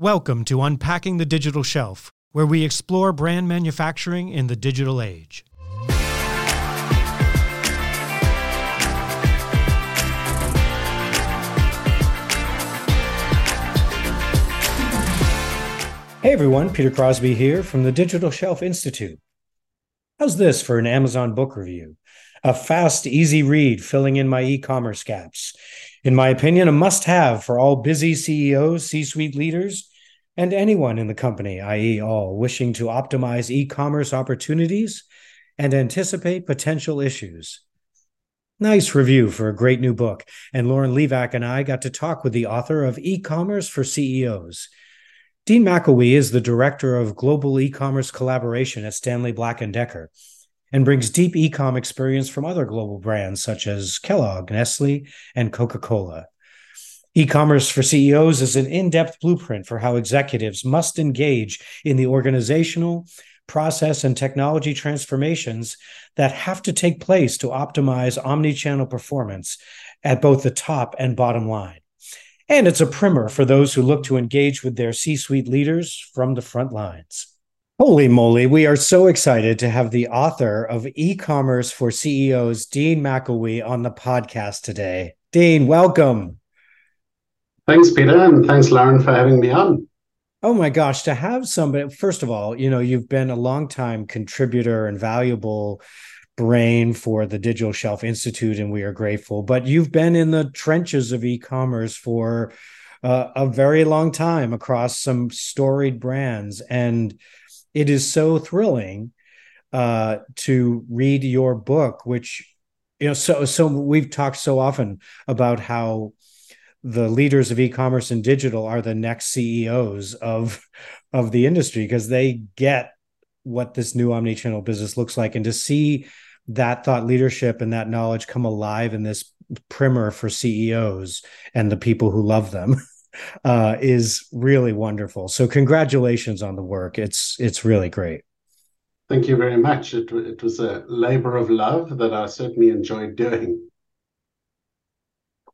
Welcome to Unpacking the Digital Shelf, where we explore brand manufacturing in the digital age. Hey everyone, Peter Crosby here from the Digital Shelf Institute. How's this for an Amazon book review? A fast, easy read filling in my e commerce gaps. In my opinion, a must have for all busy CEOs, C suite leaders, and anyone in the company, i.e., all wishing to optimize e commerce opportunities and anticipate potential issues. Nice review for a great new book. And Lauren Livak and I got to talk with the author of E Commerce for CEOs. Dean McElwee is the director of global e commerce collaboration at Stanley Black & Decker and brings deep e-com experience from other global brands such as Kellogg, Nestle, and Coca-Cola. E-commerce for CEOs is an in-depth blueprint for how executives must engage in the organizational, process, and technology transformations that have to take place to optimize omni-channel performance at both the top and bottom line. And it's a primer for those who look to engage with their C-suite leaders from the front lines. Holy moly, we are so excited to have the author of E-commerce for CEOs, Dean McElwee, on the podcast today. Dean, welcome. Thanks, Peter, and thanks, Lauren, for having me on. Oh my gosh, to have somebody, first of all, you know, you've been a long time contributor and valuable brain for the Digital Shelf Institute, and we are grateful. But you've been in the trenches of e commerce for uh, a very long time across some storied brands. And it is so thrilling uh, to read your book, which, you know, so, so we've talked so often about how the leaders of e-commerce and digital are the next CEOs of of the industry because they get what this new omni-channel business looks like and to see that thought leadership and that knowledge come alive in this primer for CEOs and the people who love them uh, is really wonderful. So congratulations on the work. It's it's really great. Thank you very much. It, it was a labor of love that I certainly enjoyed doing.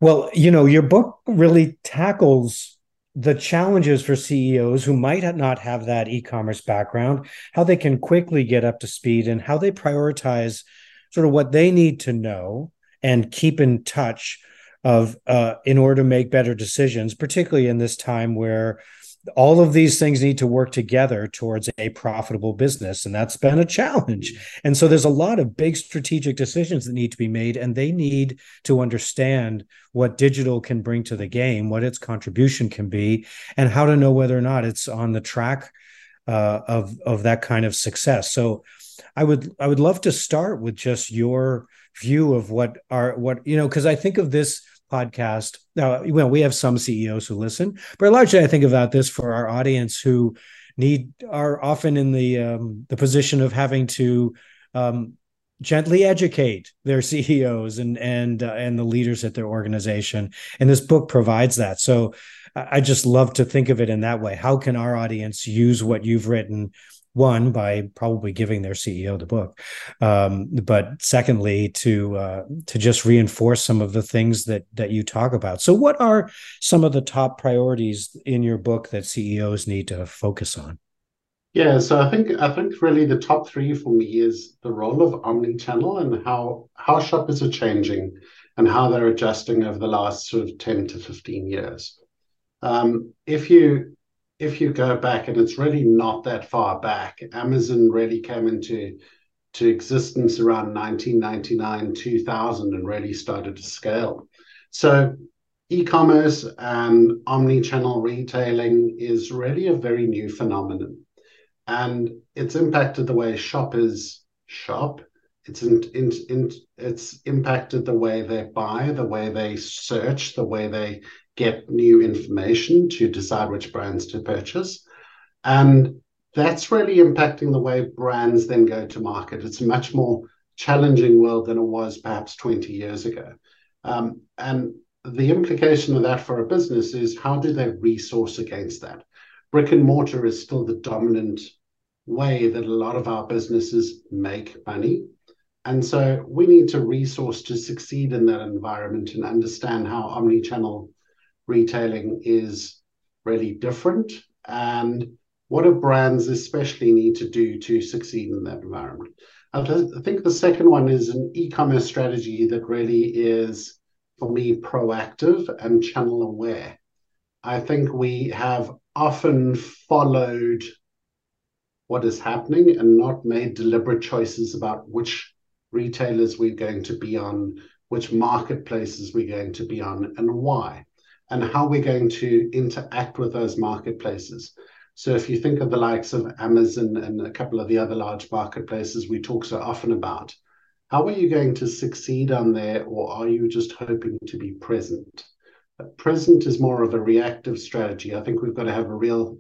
Well, you know, your book really tackles the challenges for CEOs who might not have that e commerce background, how they can quickly get up to speed, and how they prioritize sort of what they need to know and keep in touch of uh, in order to make better decisions, particularly in this time where all of these things need to work together towards a profitable business and that's been a challenge. And so there's a lot of big strategic decisions that need to be made and they need to understand what digital can bring to the game what its contribution can be and how to know whether or not it's on the track uh, of of that kind of success. So i would i would love to start with just your view of what are what you know because i think of this podcast. Now, well, we have some CEOs who listen, but largely I think about this for our audience who need are often in the um, the position of having to um, gently educate their CEOs and and uh, and the leaders at their organization. And this book provides that. So I just love to think of it in that way. How can our audience use what you've written one by probably giving their CEO the book, um, but secondly to uh, to just reinforce some of the things that that you talk about. So, what are some of the top priorities in your book that CEOs need to focus on? Yeah, so I think I think really the top three for me is the role of omni-channel and how how shoppers are changing and how they're adjusting over the last sort of 10 to 15 years. Um, if you if you go back, and it's really not that far back, Amazon really came into to existence around 1999, 2000, and really started to scale. So e-commerce and omni-channel retailing is really a very new phenomenon. And it's impacted the way shoppers shop. It's in, in, in, it's impacted the way they buy, the way they search, the way they get new information to decide which brands to purchase. And that's really impacting the way brands then go to market. It's a much more challenging world than it was perhaps 20 years ago. Um, and the implication of that for a business is how do they resource against that? Brick and mortar is still the dominant way that a lot of our businesses make money. And so we need to resource to succeed in that environment and understand how omni-channel retailing is really different and what do brands especially need to do to succeed in that environment? I think the second one is an e-commerce strategy that really is, for me, proactive and channel aware. I think we have often followed what is happening and not made deliberate choices about which retailers we're going to be on, which marketplaces we're going to be on, and why, and how we're going to interact with those marketplaces. So if you think of the likes of Amazon and a couple of the other large marketplaces we talk so often about, how are you going to succeed on there, or are you just hoping to be present? Present is more of a reactive strategy. I think we've got to have a real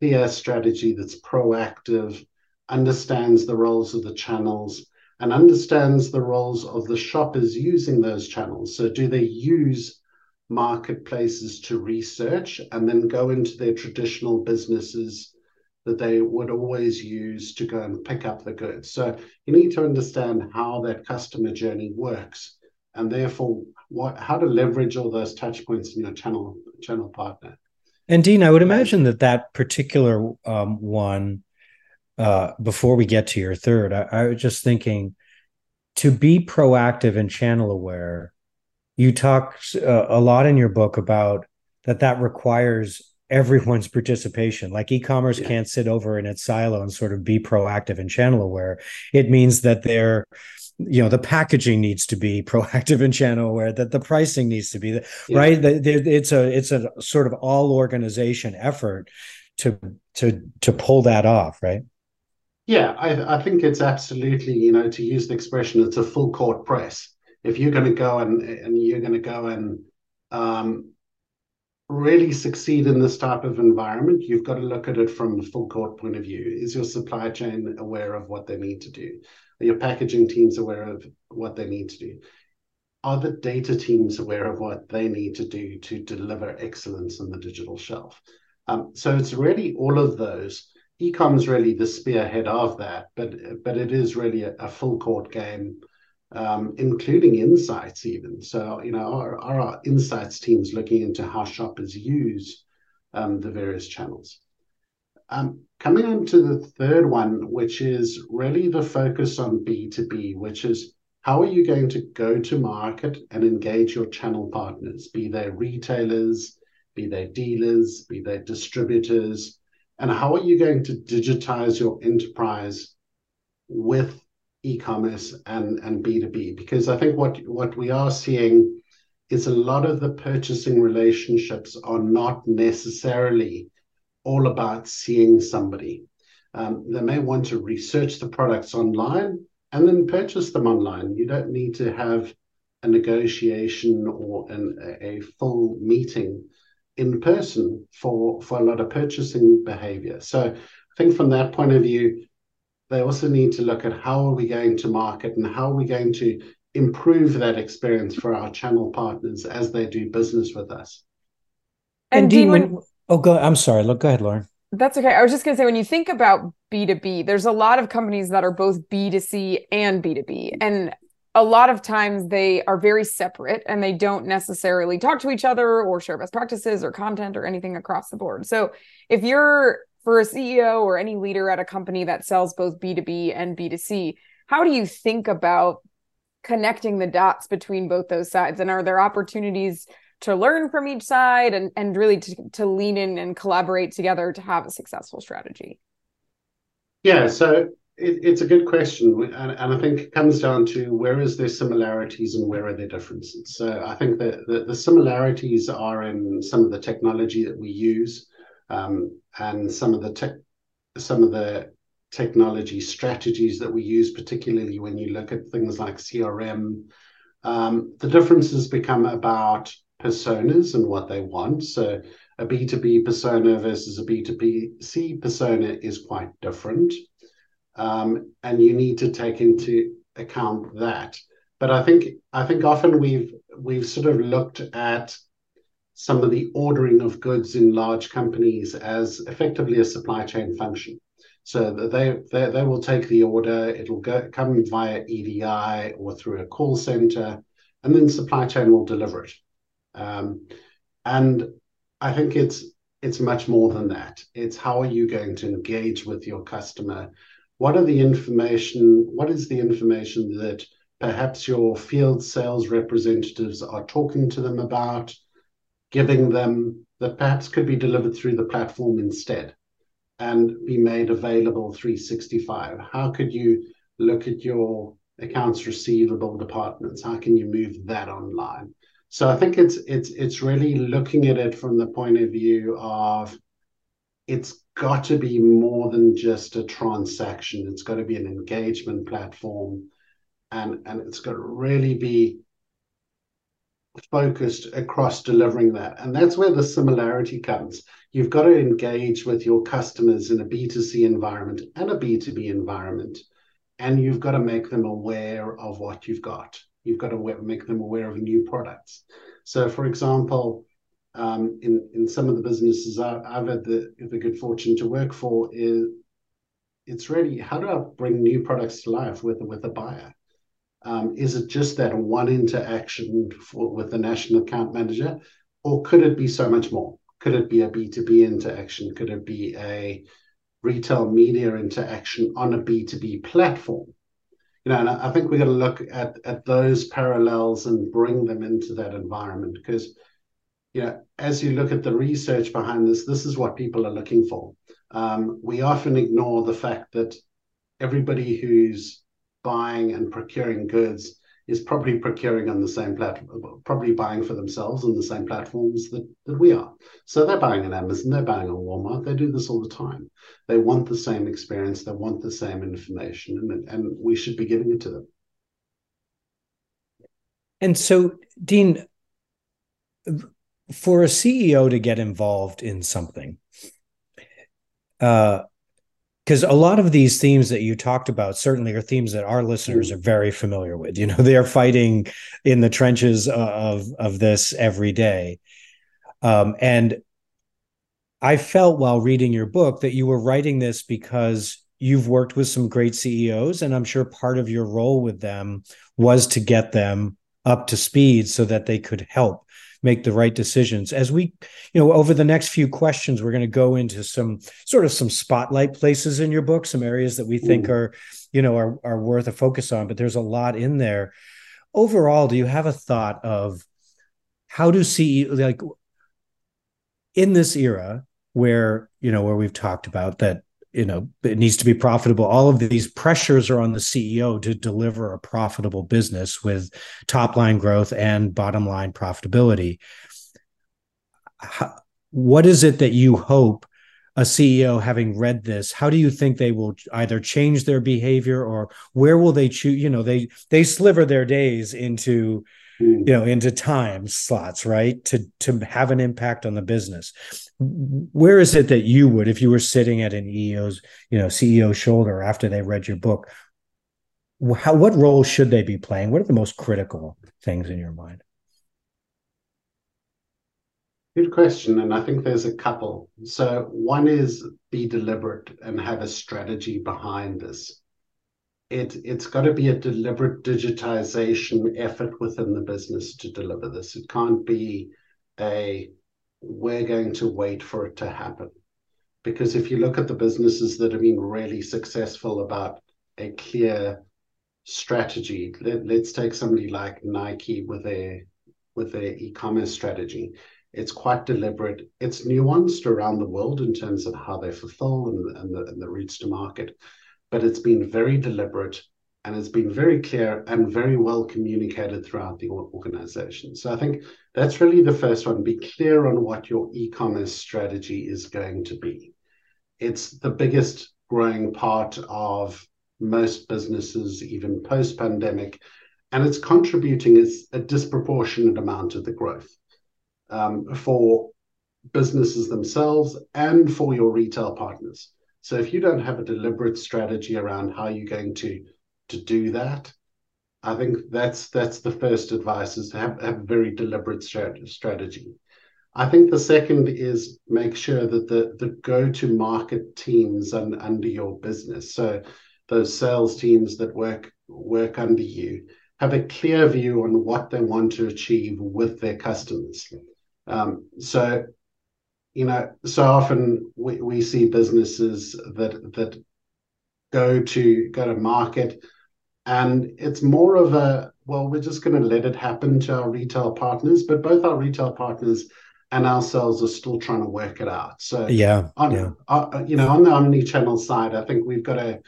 clear strategy that's proactive, understands the roles of the channels, and understands the roles of the shoppers using those channels. So, do they use marketplaces to research and then go into their traditional businesses that they would always use to go and pick up the goods? So, you need to understand how that customer journey works and therefore what how to leverage all those touch points in your channel channel partner. And Dean, I would imagine that that particular um, one uh, before we get to your third, I, I was just thinking to be proactive and channel aware. You talk uh, a lot in your book about that that requires everyone's participation. Like e-commerce yeah. can't sit over in its silo and sort of be proactive and channel aware. It means that they're you know the packaging needs to be proactive and channel aware that the pricing needs to be yeah. right it's a it's a sort of all organization effort to to to pull that off right yeah, I, I think it's absolutely, you know, to use the expression, it's a full court press. If you're going to go and and you're going to go and um, really succeed in this type of environment, you've got to look at it from the full court point of view. Is your supply chain aware of what they need to do? Are your packaging teams aware of what they need to do? Are the data teams aware of what they need to do to deliver excellence on the digital shelf? Um, so it's really all of those ecom is really the spearhead of that, but but it is really a, a full court game, um, including insights even. So you know, our, our insights teams looking into how shoppers use um, the various channels. Um, coming on to the third one, which is really the focus on B2B, which is how are you going to go to market and engage your channel partners, be they retailers, be they dealers, be they distributors, and how are you going to digitize your enterprise with e-commerce and, and B2B? Because I think what, what we are seeing is a lot of the purchasing relationships are not necessarily all about seeing somebody. Um, they may want to research the products online and then purchase them online. You don't need to have a negotiation or an, a full meeting in person for for a lot of purchasing behavior. So I think from that point of view, they also need to look at how are we going to market and how are we going to improve that experience for our channel partners as they do business with us. And, and Dean, when, oh, go. I'm sorry. Look, go ahead, Lauren. That's okay. I was just going to say, when you think about B2B, there's a lot of companies that are both B2C and B2B. And a lot of times they are very separate and they don't necessarily talk to each other or share best practices or content or anything across the board. So if you're for a CEO or any leader at a company that sells both B2B and B2C, how do you think about connecting the dots between both those sides? And are there opportunities to learn from each side and, and really to, to lean in and collaborate together to have a successful strategy? Yeah, so it, it's a good question, and, and, I think it comes down to where is there similarities and where are there differences. So I think that the, the similarities are in some of the technology that we use, um, and some of the some of the technology strategies that we use, particularly when you look at things like CRM. Um, the differences become about personas and what they want. So a B2B persona versus a B2C persona is quite different. Um, and you need to take into account that. But I think I think often we've we've sort of looked at some of the ordering of goods in large companies as effectively a supply chain function. So they they, they will take the order, it'll go come via EDI or through a call center, and then supply chain will deliver it. Um, and I think it's it's much more than that. It's how are you going to engage with your customer? What are the information? What is the information that perhaps your field sales representatives are talking to them about, giving them that perhaps could be delivered through the platform instead and be made available 365? How could you look at your accounts receivable departments? How can you move that online? So I think it's it's it's really looking at it from the point of view of it's got to be more than just a transaction. It's got to be an engagement platform, and and it's got to really be focused across delivering that. And that's where the similarity comes. You've got to engage with your customers in a B2C environment and a B2B environment, and you've got to make them aware of what you've got. You've got to make them aware of new products. So, for example, in in some of the businesses I, have had the good fortune to work for, is it's really how do I bring new products to life with with a buyer? Um, is it just that one interaction with the national account manager, or could it be so much more? Could it be a B2B interaction? Could it be a retail media interaction on a B2B platform? You know, and I think we're going to look at, at those parallels and bring them into that environment because, you know, as you look at the research behind this, this is what people are looking for. Um, we often ignore the fact that everybody who's buying and procuring goods is probably procuring on the same platform, probably buying for themselves on the same platforms that, that we are. So they're buying on Amazon, they're buying on Walmart, they do this all the time. They want the same experience, they want the same information, and, and we should be giving it to them. And so, Dean, for a CEO to get involved in something, uh, because a lot of these themes that you talked about certainly are themes that our listeners are very familiar with. You know they are fighting in the trenches of of this every day. Um, and i felt while reading your book that you were writing this because you've worked with some great ceos and i'm sure part of your role with them was to get them up to speed so that they could help make the right decisions. As we, you know, over the next few questions, we're going to go into some sort of some spotlight places in your book, some areas that we think Ooh. are, you know, are are worth a focus on. But there's a lot in there. Overall, do you have a thought of how do CEO like in this era where you know where we've talked about that you know it needs to be profitable. All of these pressures are on the ceo to deliver a profitable business with top line growth and bottom line profitability. What is it that you hope a ceo having read this how do you think they will either change their behavior or where will they choose you know they they sliver their days into Hmm. you know into time slots right? To to have an impact on the business. Where is it that you would if you were sitting at an EO's you know CEO shoulder after they read your book how what role should they be playing? What are the most critical things in your mind? Good question and i think there's a couple. So one is be deliberate and have a strategy behind this it it's got to be a deliberate digitization effort within the business to deliver this. It can't be a we're going to wait for it to happen. Because if you look at the businesses that have been really successful about a clear strategy, let, us take somebody like Nike with their with their e-commerce strategy. It's quite deliberate. It's nuanced around the world in terms of how they fulfill and, and, the, and the routes to market but it's been very deliberate and it's been very clear and very well communicated throughout the organization. So I think that's really the first one. Be clear on what your e commerce strategy is going to be. It's the biggest growing part of most businesses, even post pandemic, and it's contributing a disproportionate amount of the growth um, for businesses themselves and for your retail partners. So if you don't have a deliberate strategy around how you're going to to do that, I think that's that's the first advice is to have, have a very deliberate strategy. I think the second is make sure that the, the go-to market teams and under your business, so those sales teams that work work under you, have a clear view on what they want to achieve with their customers. Um, so you know, so often we, we see businesses that that go to go to market, and it's more of a well, we're just going to let it happen to our retail partners, but both our retail partners and ourselves are still trying to work it out. So yeah, on, yeah. Uh, you know, on the omni-channel side, I think we've got to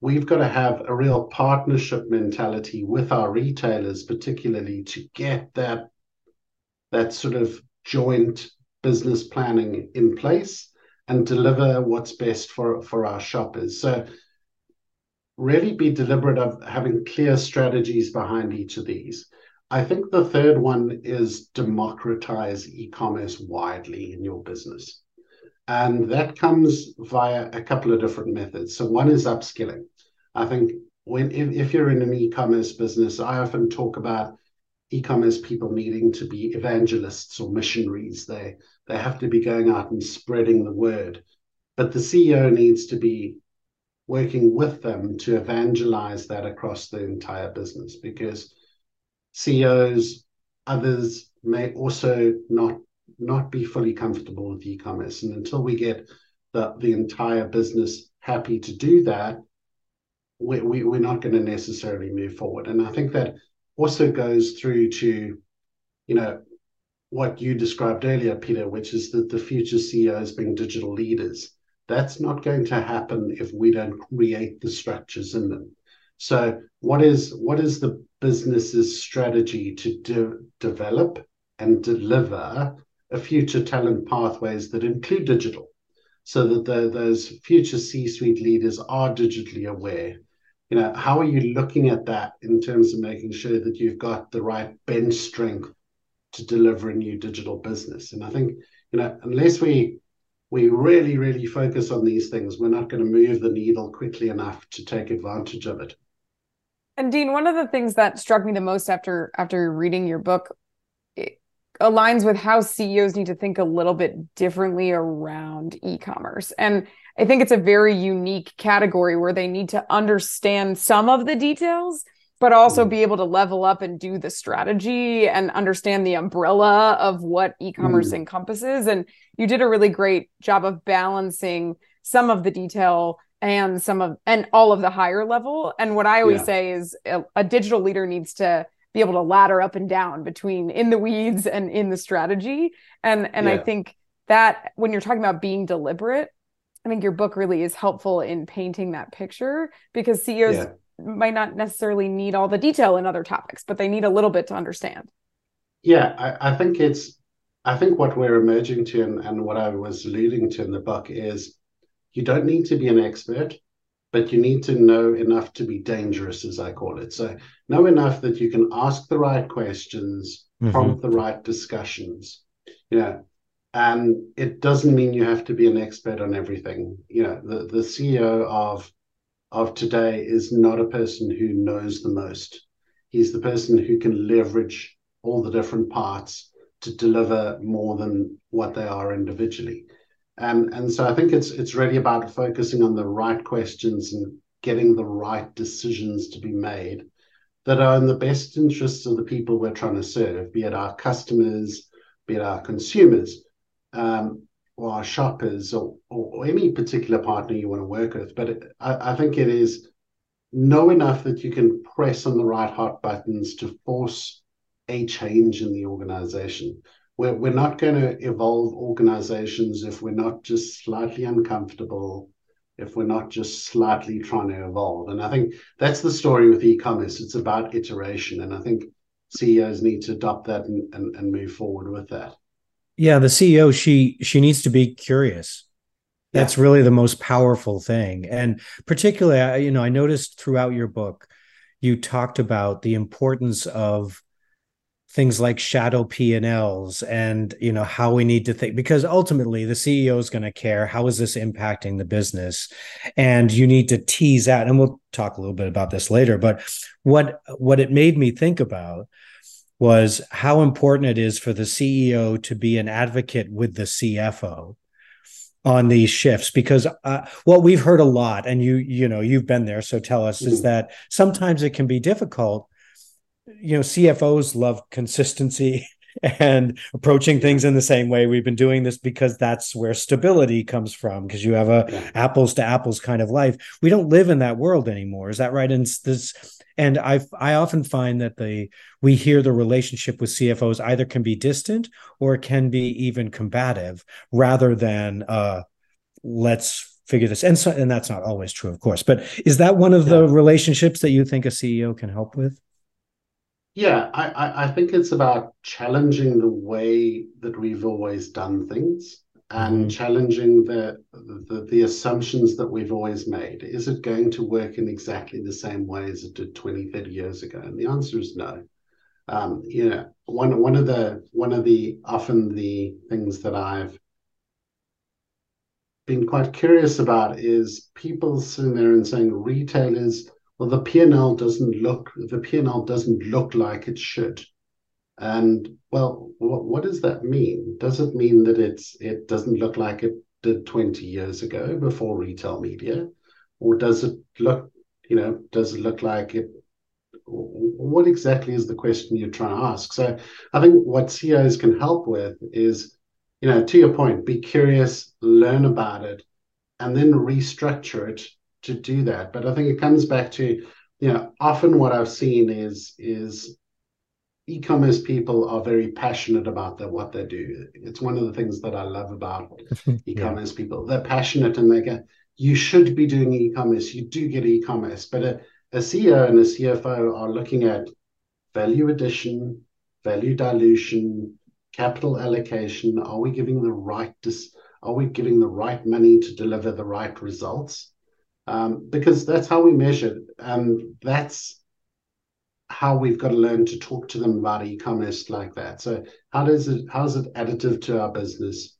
we've got to have a real partnership mentality with our retailers, particularly to get that that sort of joint business planning in place and deliver what's best for for our shoppers. So really be deliberate of having clear strategies behind each of these. I think the third one is democratize e-commerce widely in your business. And that comes via a couple of different methods. So one is upskilling. I think when if, if you're in an e-commerce business, I often talk about e-commerce people needing to be evangelists or missionaries. They they have to be going out and spreading the word. But the CEO needs to be working with them to evangelize that across the entire business because CEOs, others may also not not be fully comfortable with e-commerce. And until we get the, the entire business happy to do that, we, we, we're not going to necessarily move forward. And I think that also goes through to, you know, what you described earlier, Peter, which is that the future CEOs being digital leaders. That's not going to happen if we don't create the structures in them. So, what is what is the business's strategy to de- develop and deliver a future talent pathways that include digital, so that the, those future C-suite leaders are digitally aware you know, how are you looking at that in terms of making sure that you've got the right bench strength to deliver a new digital business? And I think, you know, unless we we really, really focus on these things, we're not going to move the needle quickly enough to take advantage of it. And Dean, one of the things that struck me the most after after reading your book aligns with how CEOs need to think a little bit differently around e-commerce. And I think it's a very unique category where they need to understand some of the details, but also mm. be able to level up and do the strategy and understand the umbrella of what e-commerce mm. encompasses. And you did a really great job of balancing some of the detail and some of and all of the higher level. And what I always yeah. say is a, a digital leader needs to be able to ladder up and down between in the weeds and in the strategy. And and yeah. I think that when you're talking about being deliberate, I think your book really is helpful in painting that picture because CEOs yeah. might not necessarily need all the detail in other topics, but they need a little bit to understand. Yeah, I, I think it's I think what we're emerging to and, and what I was alluding to in the book is you don't need to be an expert but you need to know enough to be dangerous, as I call it. So, know enough that you can ask the right questions, mm-hmm. prompt the right discussions. You know, and it doesn't mean you have to be an expert on everything. You know, the, the CEO of of today is not a person who knows the most. He's the person who can leverage all the different parts to deliver more than what they are individually. And, and so I think it's it's really about focusing on the right questions and getting the right decisions to be made that are in the best interests of the people we're trying to serve, be it our customers, be it our consumers, um, or our shoppers, or, or, or, any particular partner you want to work with. But it, I, I think it is know enough that you can press on the right hot buttons to force a change in the organization we're, we're not going to evolve organizations if we're not just slightly uncomfortable, if we're not just slightly trying to evolve. And I think that's the story with e-commerce. It's about iteration. And I think CEOs need to adopt that and, and, and move forward with that. Yeah, the CEO, she she needs to be curious. That's yeah. really the most powerful thing. And particularly, you know, I noticed throughout your book, you talked about the importance of things like shadow p&l's and you know how we need to think because ultimately the ceo is going to care how is this impacting the business and you need to tease out and we'll talk a little bit about this later but what what it made me think about was how important it is for the ceo to be an advocate with the cfo on these shifts because uh, what we've heard a lot and you you know you've been there so tell us mm-hmm. is that sometimes it can be difficult you know cfos love consistency and approaching things in the same way. We've been doing this because that's where stability comes from, because you have a yeah. apples to apples kind of life. We don't live in that world anymore. Is that right? And this and I I often find that the we hear the relationship with CFOs either can be distant or can be even combative rather than uh let's figure this and so and that's not always true of course but is that one of yeah. the relationships that you think a ceo can help with yeah I, I think it's about challenging the way that we've always done things and mm-hmm. challenging the, the, the assumptions that we've always made. Is it going to work in exactly the same way as it did 20 30 years ago? And the answer is no. Um, you know one one of the one of the often the things that i've been quite curious about is people sitting there and saying retailers, well, the P&L doesn't look the P&L doesn't look like it should. And well, what, what does that mean? Does it mean that it's it doesn't look like it did 20 years ago before retail media? Or does it look, you know, does it look like it what exactly is the question you're trying to ask? So I think what CEOs can help with is you know, to your point, be curious, learn about it, and then restructure it to do that. But I think it comes back to, you know, often what I've seen is is e-commerce people are very passionate about the, what they do. It's one of the things that I love about e-commerce yeah. people. They're passionate and they go, you should be doing e-commerce. You do get e-commerce, but a, a CEO and a CFO are looking at value addition, value dilution, capital allocation? Are we giving the right dis- are we giving the right money to deliver the right results? Um, because that's how we measure, and that's how we've got to learn to talk to them about e-commerce like that. So how does it how is it additive to our business?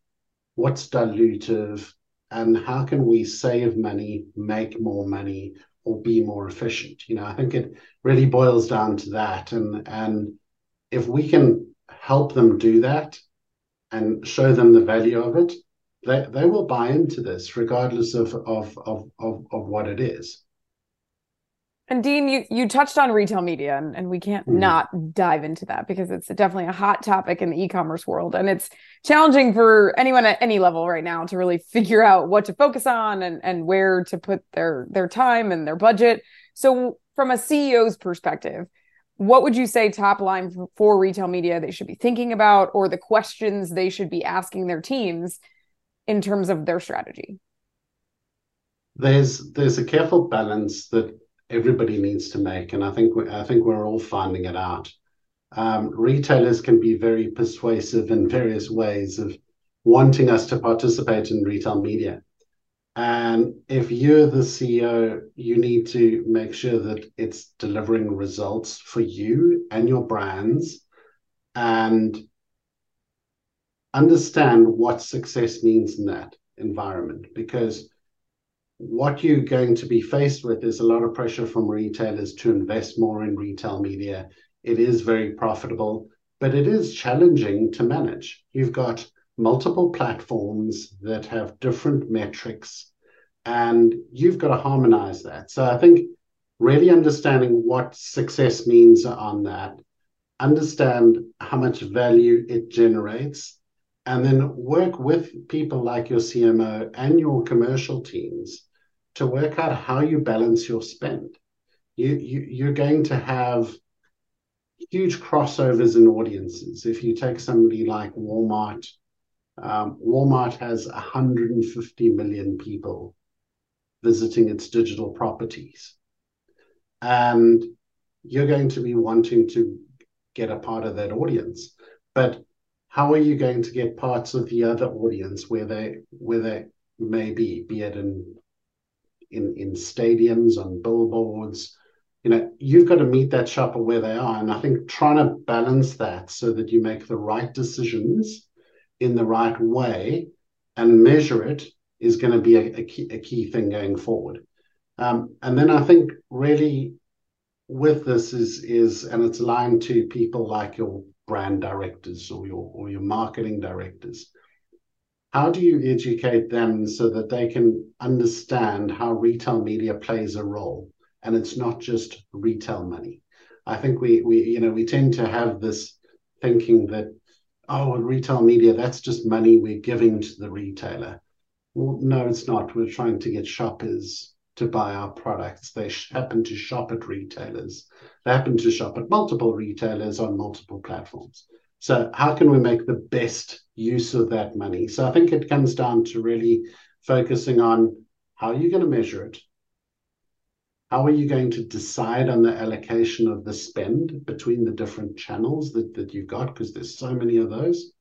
What's dilutive? And how can we save money, make more money, or be more efficient? You know, I think it really boils down to that. And and if we can help them do that and show them the value of it, they, they will buy into this regardless of, of, of, of, of what it is. And Dean, you, you touched on retail media, and, and we can't mm. not dive into that because it's definitely a hot topic in the e-commerce world. And it's challenging for anyone at any level right now to really figure out what to focus on and, and where to put their their time and their budget. So from a CEO's perspective, what would you say top line for retail media they should be thinking about or the questions they should be asking their teams in terms of their strategy. There's there's a careful balance that everybody needs to make and i think we, i think we're all finding it out. Um, retailers can be very persuasive in various ways of wanting us to participate in retail media. And if you're the CEO, you need to make sure that it's delivering results for you and your brands. And understand what success means in that environment. Because what you're going to be faced with is a lot of pressure from retailers to invest more in retail media. It is very profitable, but it is challenging to manage. You've got multiple platforms that have different metrics, and you've got to harmonize that. So I think really understanding what success means on that, understand how much value it generates, and then work with people like your CMO and your commercial teams to work out how you balance your spend. You, you, you're going to have huge crossovers in audiences. If you take somebody like Walmart, um, Walmart has 150 million people visiting its digital properties. And you're going to be wanting to get a part of that audience. But how are you going to get parts of the other audience where they where they may be, be it in in in stadiums, on billboards? You know, you've got to meet that shopper where they are. And I think trying to balance that so that you make the right decisions in the right way and measure it is going to be a, a, key, a key thing going forward. Um, and then I think really with this is is and it's aligned to people like your brand directors or your or your marketing directors. How do you educate them so that they can understand how retail media plays a role and it's not just retail money? I think we we you know we tend to have this thinking that oh, retail media, that's just money we're giving to the retailer. Well, no, it's not. We're trying to get shoppers to buy our products. They happen to shop at retailers. They happen to shop at multiple retailers on multiple platforms. So, how can we make the best use of that money? So, I think it comes down to really focusing on how are you going to measure it? How are you going to decide on the allocation of the spend between the different channels that, that you've got? Because there's so many of those.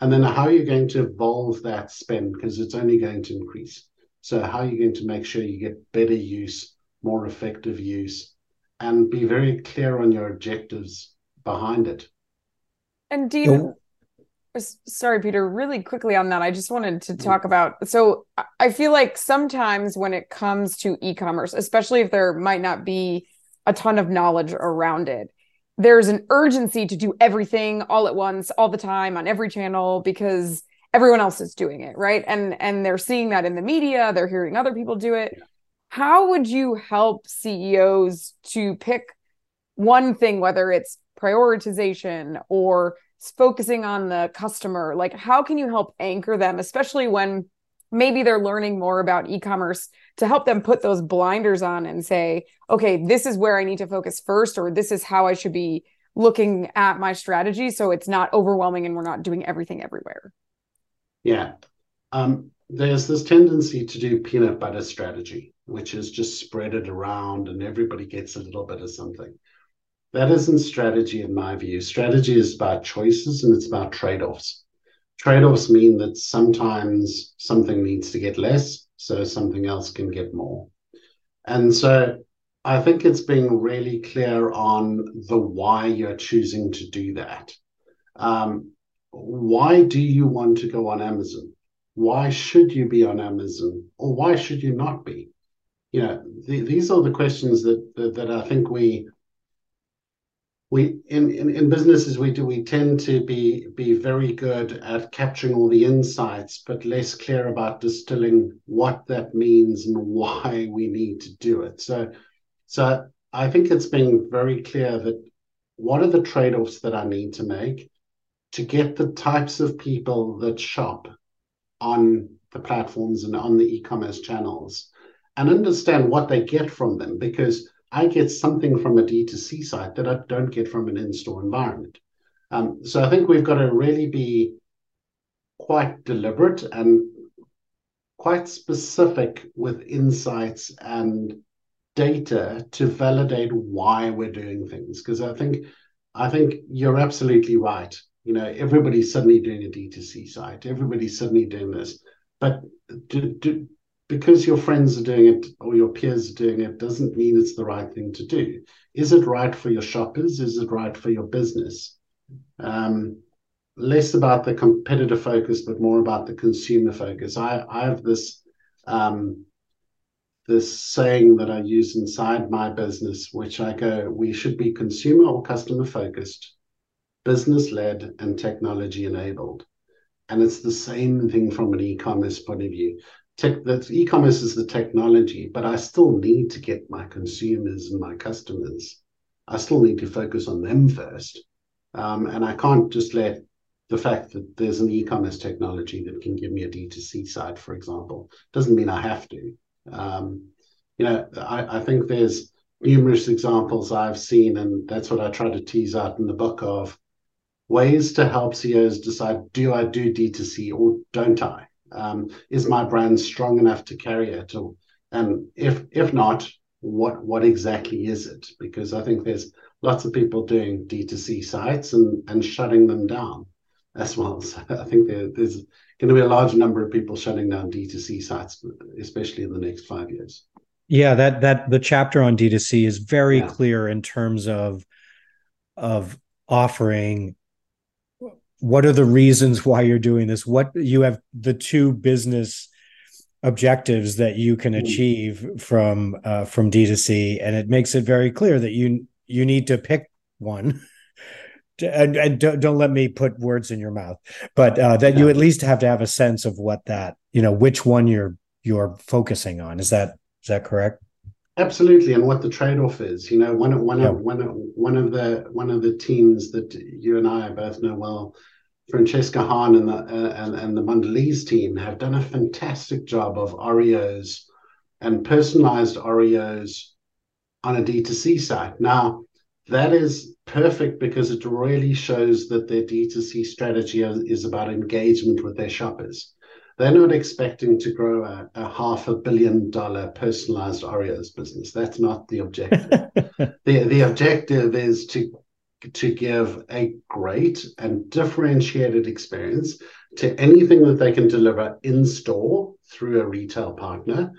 And then how are you going to evolve that spend? Because it's only going to increase. So, how are you going to make sure you get better use, more effective use, and be very clear on your objectives behind it? And Dean, sorry, Peter, really quickly on that, I just wanted to mm. talk about. So, I feel like sometimes when it comes to e commerce, especially if there might not be a ton of knowledge around it, there's an urgency to do everything all at once, all the time on every channel because everyone else is doing it, right? And and they're seeing that in the media, they're hearing other people do it. Yeah. How would you help CEOs to pick one thing whether it's prioritization or focusing on the customer? Like how can you help anchor them especially when maybe they're learning more about e-commerce to help them put those blinders on and say okay this is where i need to focus first or this is how i should be looking at my strategy so it's not overwhelming and we're not doing everything everywhere yeah um, there's this tendency to do peanut butter strategy which is just spread it around and everybody gets a little bit of something that isn't strategy in my view strategy is about choices and it's about trade-offs Trade-offs mean that sometimes something needs to get less, so something else can get more. And so I think it's being really clear on the why you're choosing to do that. Um, why do you want to go on Amazon? Why should you be on Amazon, or why should you not be? You know, the, these are the questions that, that that I think we we in, in, in businesses we do we tend to be be very good at capturing all the insights but less clear about distilling what that means and why we need to do it so so i think it's been very clear that what are the trade-offs that i need to make to get the types of people that shop on the platforms and on the e-commerce channels and understand what they get from them because I get something from a D2C site that I don't get from an in-store environment. Um, so I think we've got to really be quite deliberate and quite specific with insights and data to validate why we're doing things. Because I think I think you're absolutely right. You know, everybody's suddenly doing a D2C site, everybody's suddenly doing this. But do, do, because your friends are doing it or your peers are doing it doesn't mean it's the right thing to do. Is it right for your shoppers? Is it right for your business? Um, less about the competitor focus, but more about the consumer focus. I, I have this um, this saying that I use inside my business, which I go, we should be consumer or customer focused, business led, and technology enabled. And it's the same thing from an e-commerce point of view that e-commerce is the technology, but I still need to get my consumers and my customers. I still need to focus on them first. Um, and I can't just let the fact that there's an e-commerce technology that can give me a D2C site, for example, doesn't mean I have to. Um, you know, I think there's numerous examples I've seen, and that's what I try to tease out in the book of ways to help CEOs decide, do I do D2C or don't I? Um, is my brand strong enough to carry it? Or, and if if not, what what exactly is it? Because I think there's lots of people doing D2C sites and and shutting them down as well. So I think there, there's going to be a large number of people shutting down D2C sites, especially in the next five years. Yeah, that that the chapter on D2C is very yeah. clear in terms of of offering what are the reasons why you're doing this? What you have the two business objectives that you can hmm. achieve from uh, from D2C and it makes it very clear that you you need to pick one. And, and don't, don't let me put words in your mouth but uh, that you at least have to have a sense of what that you know which one you're you're focusing on. Is that is that correct absolutely and what the trade-off is you know one of one yeah. of one of one of the one of the teams that you and i both know well Francesca Hahn and the uh, and, and the Mondelez team have done a fantastic job of Oreos and personalized Oreos on a D2C site. Now, that is perfect because it really shows that their D2C strategy is about engagement with their shoppers. They're not expecting to grow a, a half a billion dollar personalized Oreos business. That's not the objective. the, the objective is to to give a great and differentiated experience to anything that they can deliver in store through a retail partner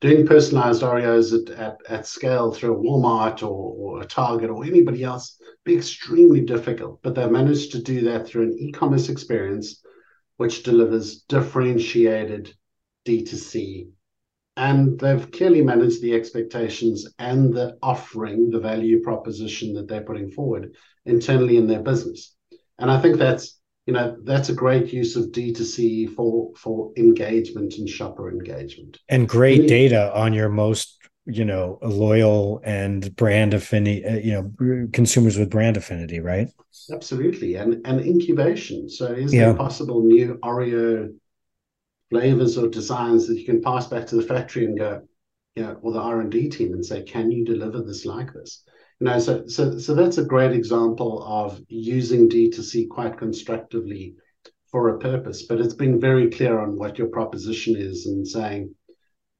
doing personalized Oreos at, at, at scale through a Walmart or, or a Target or anybody else be extremely difficult. But they've managed to do that through an e commerce experience which delivers differentiated D2C. And they've clearly managed the expectations and the offering, the value proposition that they're putting forward internally in their business. And I think that's you know that's a great use of d2c for for engagement and shopper engagement and great mm-hmm. data on your most you know loyal and brand affinity uh, you know consumers with brand affinity right? Absolutely and and incubation. So is yeah. there possible new oreo flavors or designs that you can pass back to the factory and go you know or the r&d team and say can you deliver this like this? You know, so so so that's a great example of using D2C quite constructively for a purpose, but it's being very clear on what your proposition is and saying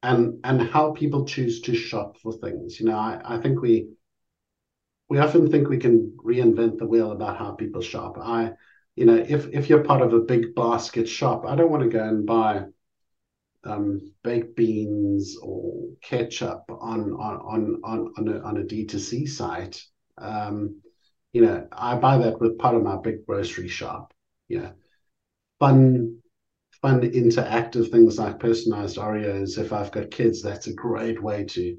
and and how people choose to shop for things. You know, I, I think we we often think we can reinvent the wheel about how people shop. I, you know, if if you're part of a big basket shop, I don't want to go and buy um, baked beans or ketchup on on on on a, on a D2C site, um, you know, I buy that with part of my big grocery shop. Yeah, fun, fun interactive things like personalized Oreos. If I've got kids, that's a great way to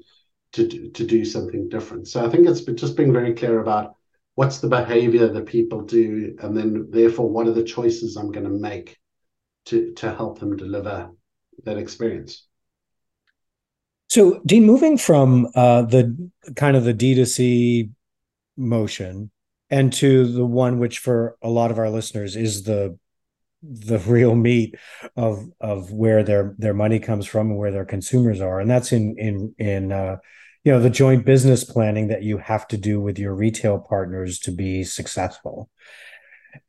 to to do something different. So I think it's just being very clear about what's the behavior that people do, and then therefore what are the choices I'm going to make to to help them deliver that experience. So, Dean, moving from uh, the kind of the D2C motion and to the one which for a lot of our listeners is the the real meat of of where their their money comes from and where their consumers are and that's in in in uh, you know the joint business planning that you have to do with your retail partners to be successful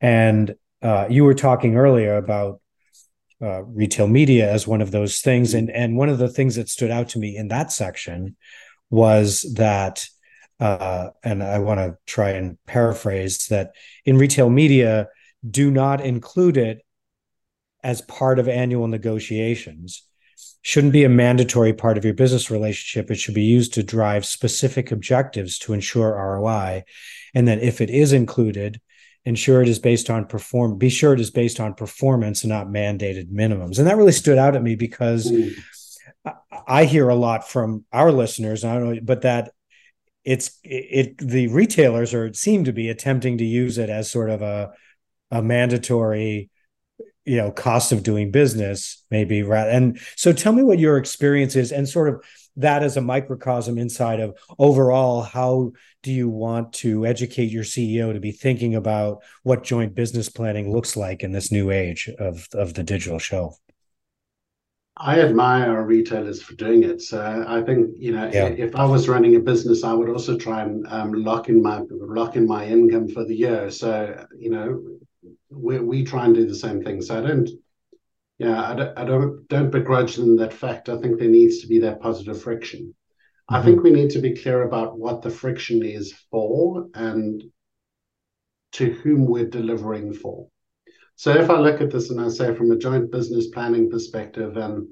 and uh, you were talking earlier about uh, retail media as one of those things. And and one of the things that stood out to me in that section was that, uh, and I want to try and paraphrase that in retail media, do not include it as part of annual negotiations. Shouldn't be a mandatory part of your business relationship. It should be used to drive specific objectives to ensure ROI. And then if it is included, ensure it is based on perform be sure it is based on performance and not mandated minimums and that really stood out at me because mm. I, hear a lot from our listeners i don't know but that it's it, it the retailers are seem to be attempting to use it as sort of a a mandatory you know cost of doing business maybe right and so tell me what your experience is and sort of that as a microcosm inside of overall how do you want to educate your ceo to be thinking about what joint business planning looks like in this new age of of the digital shelf I admire retailers for doing it. So I think you know, yeah. if I was running a business, I would also try and um, lock in my lock in my income for the year. So you know, we we try and do the same thing. So I don't yeah, I don't, I don't don't begrudge them that fact. I think there needs to be that positive friction. Mm-hmm. I think we need to be clear about what the friction is for and to whom we're delivering for. So if I look at this and I say from a joint business planning perspective, and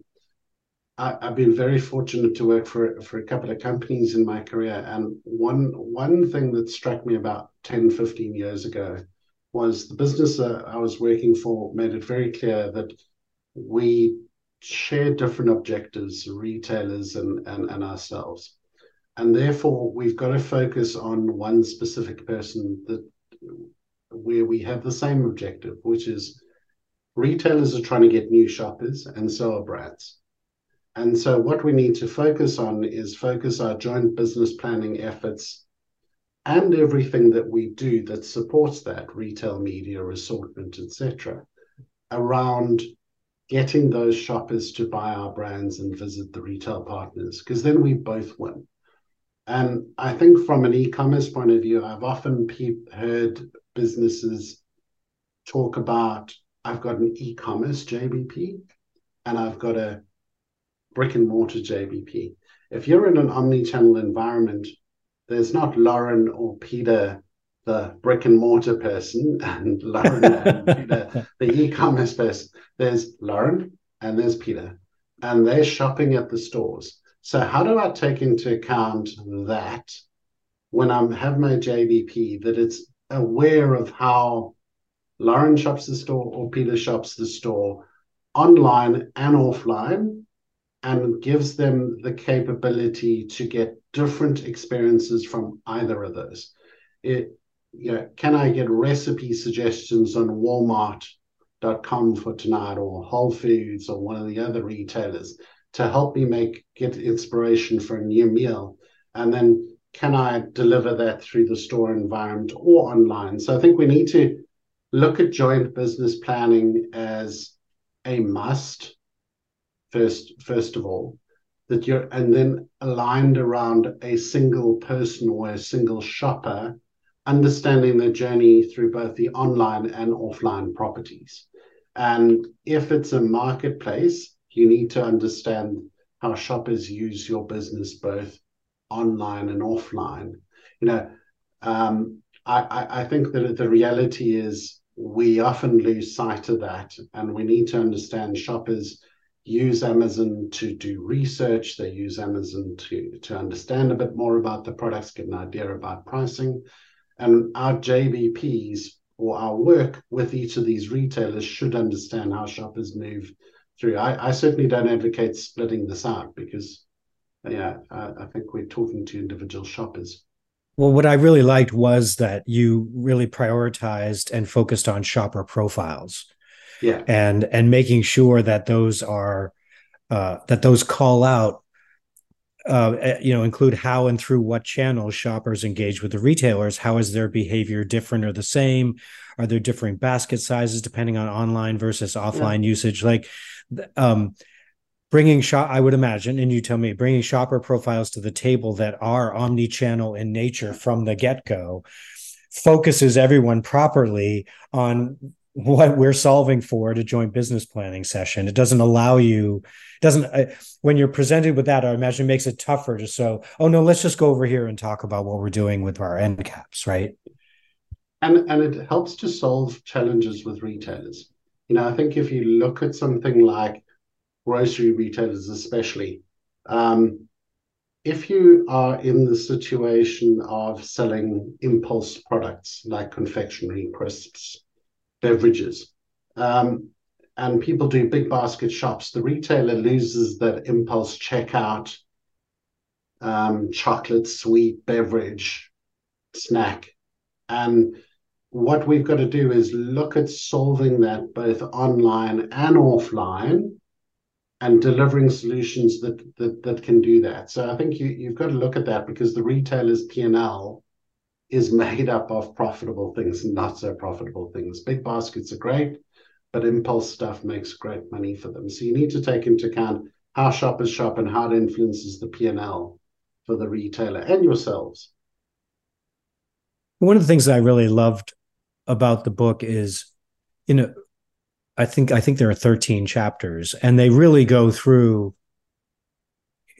I, have been very fortunate to work for for a couple of companies in my career, and one one thing that struck me about 10, 15 years ago was the business uh, I was working for made it very clear that we share different objectives, retailers and, and, and ourselves. And therefore, we've got to focus on one specific person that where we have the same objective, which is retailers are trying to get new shoppers, and so are brands. And so, what we need to focus on is focus our joint business planning efforts and everything that we do that supports that retail media assortment etc around getting those shoppers to buy our brands and visit the retail partners because then we both win. And i think from an e-commerce point of view i've often pe- heard businesses talk about i've got an e-commerce jbp and i've got a brick and mortar jbp if you're in an omni-channel environment there's not Lauren or Peter, the brick and mortar person, and Lauren and Peter, the e-commerce person. There's Lauren and there's Peter, and they're shopping at the stores. So how do I take into account that when I have my JBP that it's aware of how Lauren shops the store or Peter shops the store online and offline, and gives them the capability to get different experiences from either of those. It, you know, can I get recipe suggestions on Walmart.com for tonight or Whole Foods or one of the other retailers to help me make get inspiration for a new meal? And then can I deliver that through the store environment or online? So I think we need to look at joint business planning as a must first first of all that you're and then aligned around a single person or a single shopper understanding the journey through both the online and offline properties. And if it's a marketplace you need to understand how shoppers use your business both online and offline. You know um, I, I think that the reality is we often lose sight of that and we need to understand shoppers use Amazon to do research. They use Amazon to, to understand a bit more about the products, get an idea about pricing. And our JBPs or our work with each of these retailers should understand how shoppers move through. I, I certainly don't advocate splitting this out because, yeah, I, I think we're talking to individual shoppers. Well, what I really liked was that you really prioritized and focused on shopper profiles yeah. And and making sure that those are uh, that those call out uh, eh, you know include how and through what channels shoppers engage with the retailers. How is their behavior different or the same? Are there differing basket sizes depending on online versus offline yeah. usage? Like um bringing shop i would imagine and you tell me bringing shopper profiles to the table that are omni-channel in nature from the get-go focuses everyone properly on what we're solving for at a joint business planning session. It doesn't allow you, doesn't, uh, when you're presented with that, I imagine it makes it tougher to so, oh no, let's just go over here and talk about what we're doing with our end caps, right? And, and it helps to solve challenges with retailers. You know, I think if you look at something like grocery retailers, especially, um, if you are in the situation of selling impulse products like confectionery crisps, beverages. Um, and people do big basket shops, the retailer loses that impulse checkout, um, chocolate, sweet beverage, snack. And what we've got to do is look at solving that both online and offline and delivering solutions that, that, that can do that. So I think you, you've got to look at that because the retailer's P&L is made up of profitable things and not so profitable things. Big baskets are great, but impulse stuff makes great money for them. So you need to take into account how shoppers shop and how it influences the P&L for the retailer and yourselves. One of the things I really loved about the book is, you know, I think I think there are 13 chapters and they really go through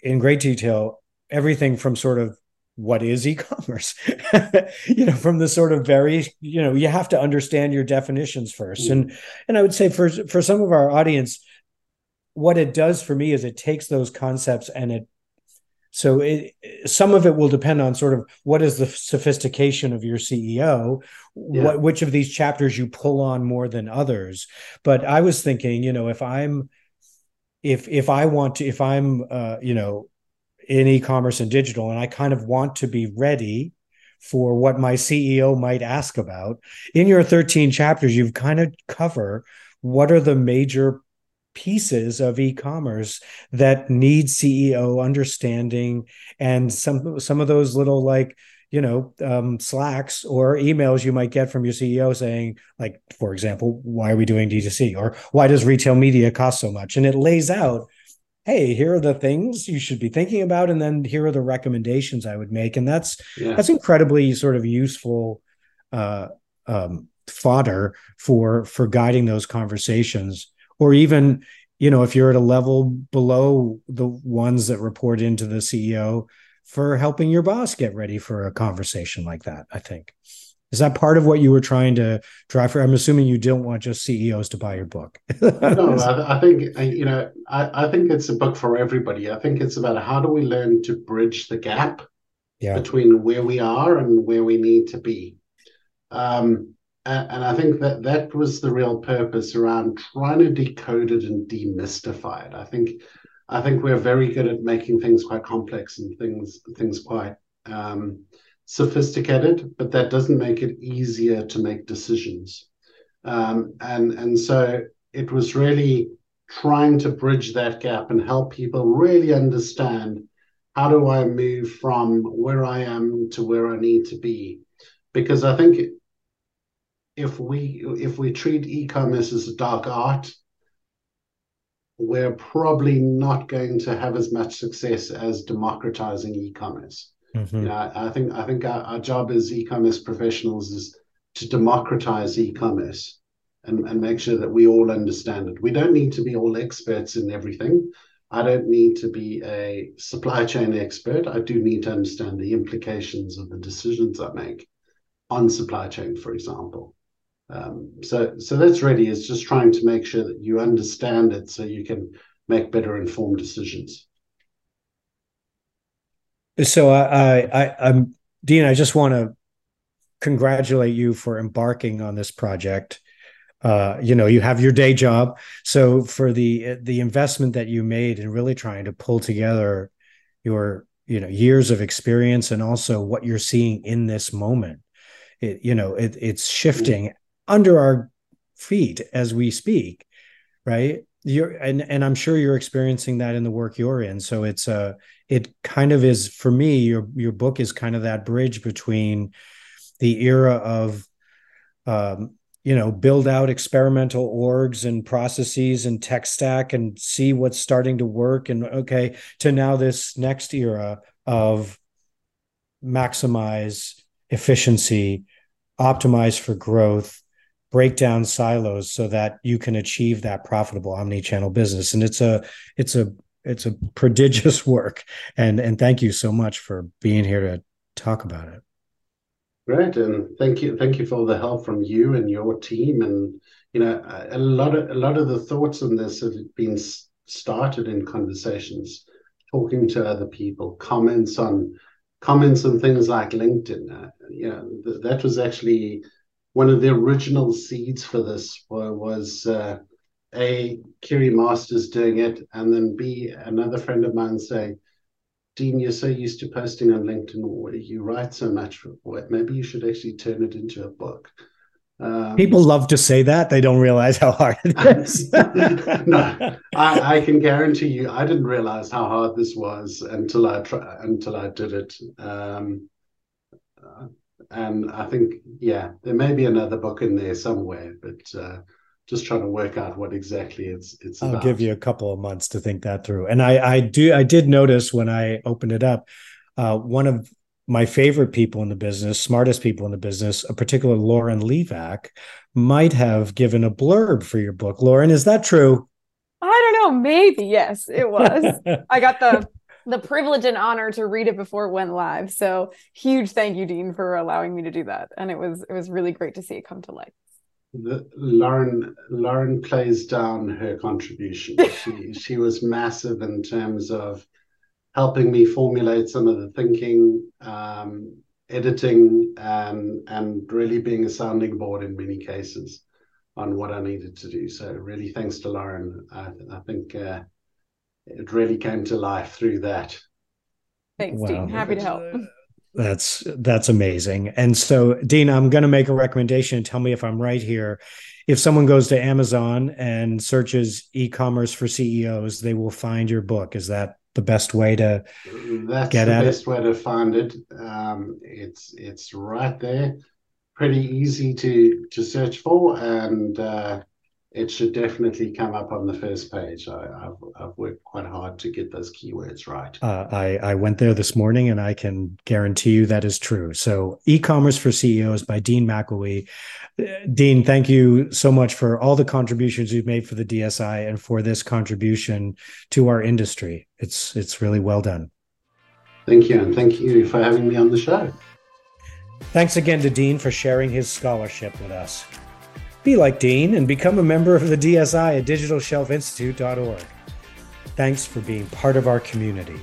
in great detail everything from sort of what is e-commerce you know from the sort of very you know you have to understand your definitions 1st mm-hmm. and and i would say for for some of our audience what it does for me is it takes those concepts and it so it, some of it will depend on sort of what is the sophistication of your ceo yeah. what which of these chapters you pull on more than others but i was thinking you know if i'm if if i want to if i'm uh you know in e-commerce and digital and i kind of want to be ready for what my ceo might ask about. In your 13 chapters you've kind of cover what are the major pieces of e-commerce that need ceo understanding and some some of those little like you know um, slacks or emails you might get from your ceo saying like for example why are we doing d2c or why does retail media cost so much? And it lays out hey here are the things you should be thinking about and then here are the recommendations i would make. And that's yeah. that's incredibly sort of useful uh, um, fodder for for guiding those conversations. Or even you know if you're at a level below the ones that report into the ceo for helping your boss get ready for a conversation like that i think is that part of what you were trying to drive for i'm assuming you don't want just ceos to buy your book no I, I, think you know I, I think it's a book for everybody i think it's about how do we learn to bridge the gap yeah. between where we are and where we need to be um, and, and I think that that was the real purpose around trying to decode it and demystify it. I think I think we're very good at making things quite complex and things things quite um, sophisticated, but that doesn't make it easier to make decisions. Um, and and so it was really trying to bridge that gap and help people really understand how do I move from where I am to where I need to be, because I think if we if we treat e-commerce as a dark art, we're probably not going to have as much success as democratizing e-commerce. Mm-hmm. You know, I, think I think our, our job as e-commerce professionals is to democratize e-commerce and, and make sure that we all understand it. We don't need to be all experts in everything. I don't need to be a supply chain expert. I do need to understand the implications of the decisions I make on supply chain, for example. Um, so, so that's really is just trying to make sure that you understand it so you can make better informed decisions. So, I, I, I'm Dean. I just want to congratulate you for embarking on this project. Uh, you know, you have your day job, so for the the investment that you made in really trying to pull together your you know years of experience and also what you're seeing in this moment it, you know it, it's shifting under our feet as we speak right you're and and i'm sure you're experiencing that in the work you're in so it's a it kind of is for me your your book is kind of that bridge between the era of um, you know build out experimental orgs and processes and tech stack and see what's starting to work and okay to now this next era of maximize efficiency optimize for growth break down silos so that you can achieve that profitable omni-channel business. And it's a it's a it's a prodigious work. And and thank you so much for being here to talk about it. Great. And thank you thank you for the help from you and your team. And you know a lot of a lot of the thoughts on this have been started in conversations talking to other people comments on comments on things like linkedin. Uh, you know th- that was actually one of the original seeds for this was uh, a Kiri Masters doing it, and then B another friend of mine saying, "Dean, you're so used to posting on LinkedIn, or you write so much. Maybe you should actually turn it into a book." Um, People love to say that; they don't realize how hard it is. no, I, I, can guarantee you, I didn't realize how hard this was until I try, until I did it. Um, and I think, yeah, there may be another book in there somewhere, but uh, just trying to work out what exactly it's it's. I'll about. give you a couple of months to think that through. And I I do I did notice when I opened it up, uh, one of my favorite people in the business, smartest people in the business, a particular Lauren Livak, might have given a blurb for your book. Lauren, is that true? I don't know. Maybe yes, it was. I got the the privilege and honor to read it before it went live. So huge thank you, Dean, for allowing me to do that. And it was it was really great to see it come to life. The, Lauren Lauren plays down her contribution. she she was massive in terms of helping me formulate some of the thinking, um, editing, and and really being a sounding board in many cases on what I needed to do. So really, thanks to Lauren. I, I think. Uh, it really came to life through that. Thanks, wow. Dean. Happy to help. That's that's amazing. And so, Dean, I'm going to make a recommendation. Tell me if I'm right here. If someone goes to Amazon and searches e-commerce for CEOs, they will find your book. Is that the best way to That's get the at best it? way to find it. Um, it's it's right there, pretty easy to to search for, and uh, it should definitely come up on the first page. I, I've I've worked quite hard to get those keywords right. Uh, I, I went there this morning and I can guarantee you that is true. So, E Commerce for CEOs by Dean McElwee. Uh, Dean, thank you so much for all the contributions you've made for the DSI and for this contribution to our industry. It's it's really well done. Thank you, and thank you for having me on the show. Thanks again to Dean for sharing his scholarship with us. Be like Dean and become a member of the DSI at digitalshelfinstitute.org. Thanks for being part of our community.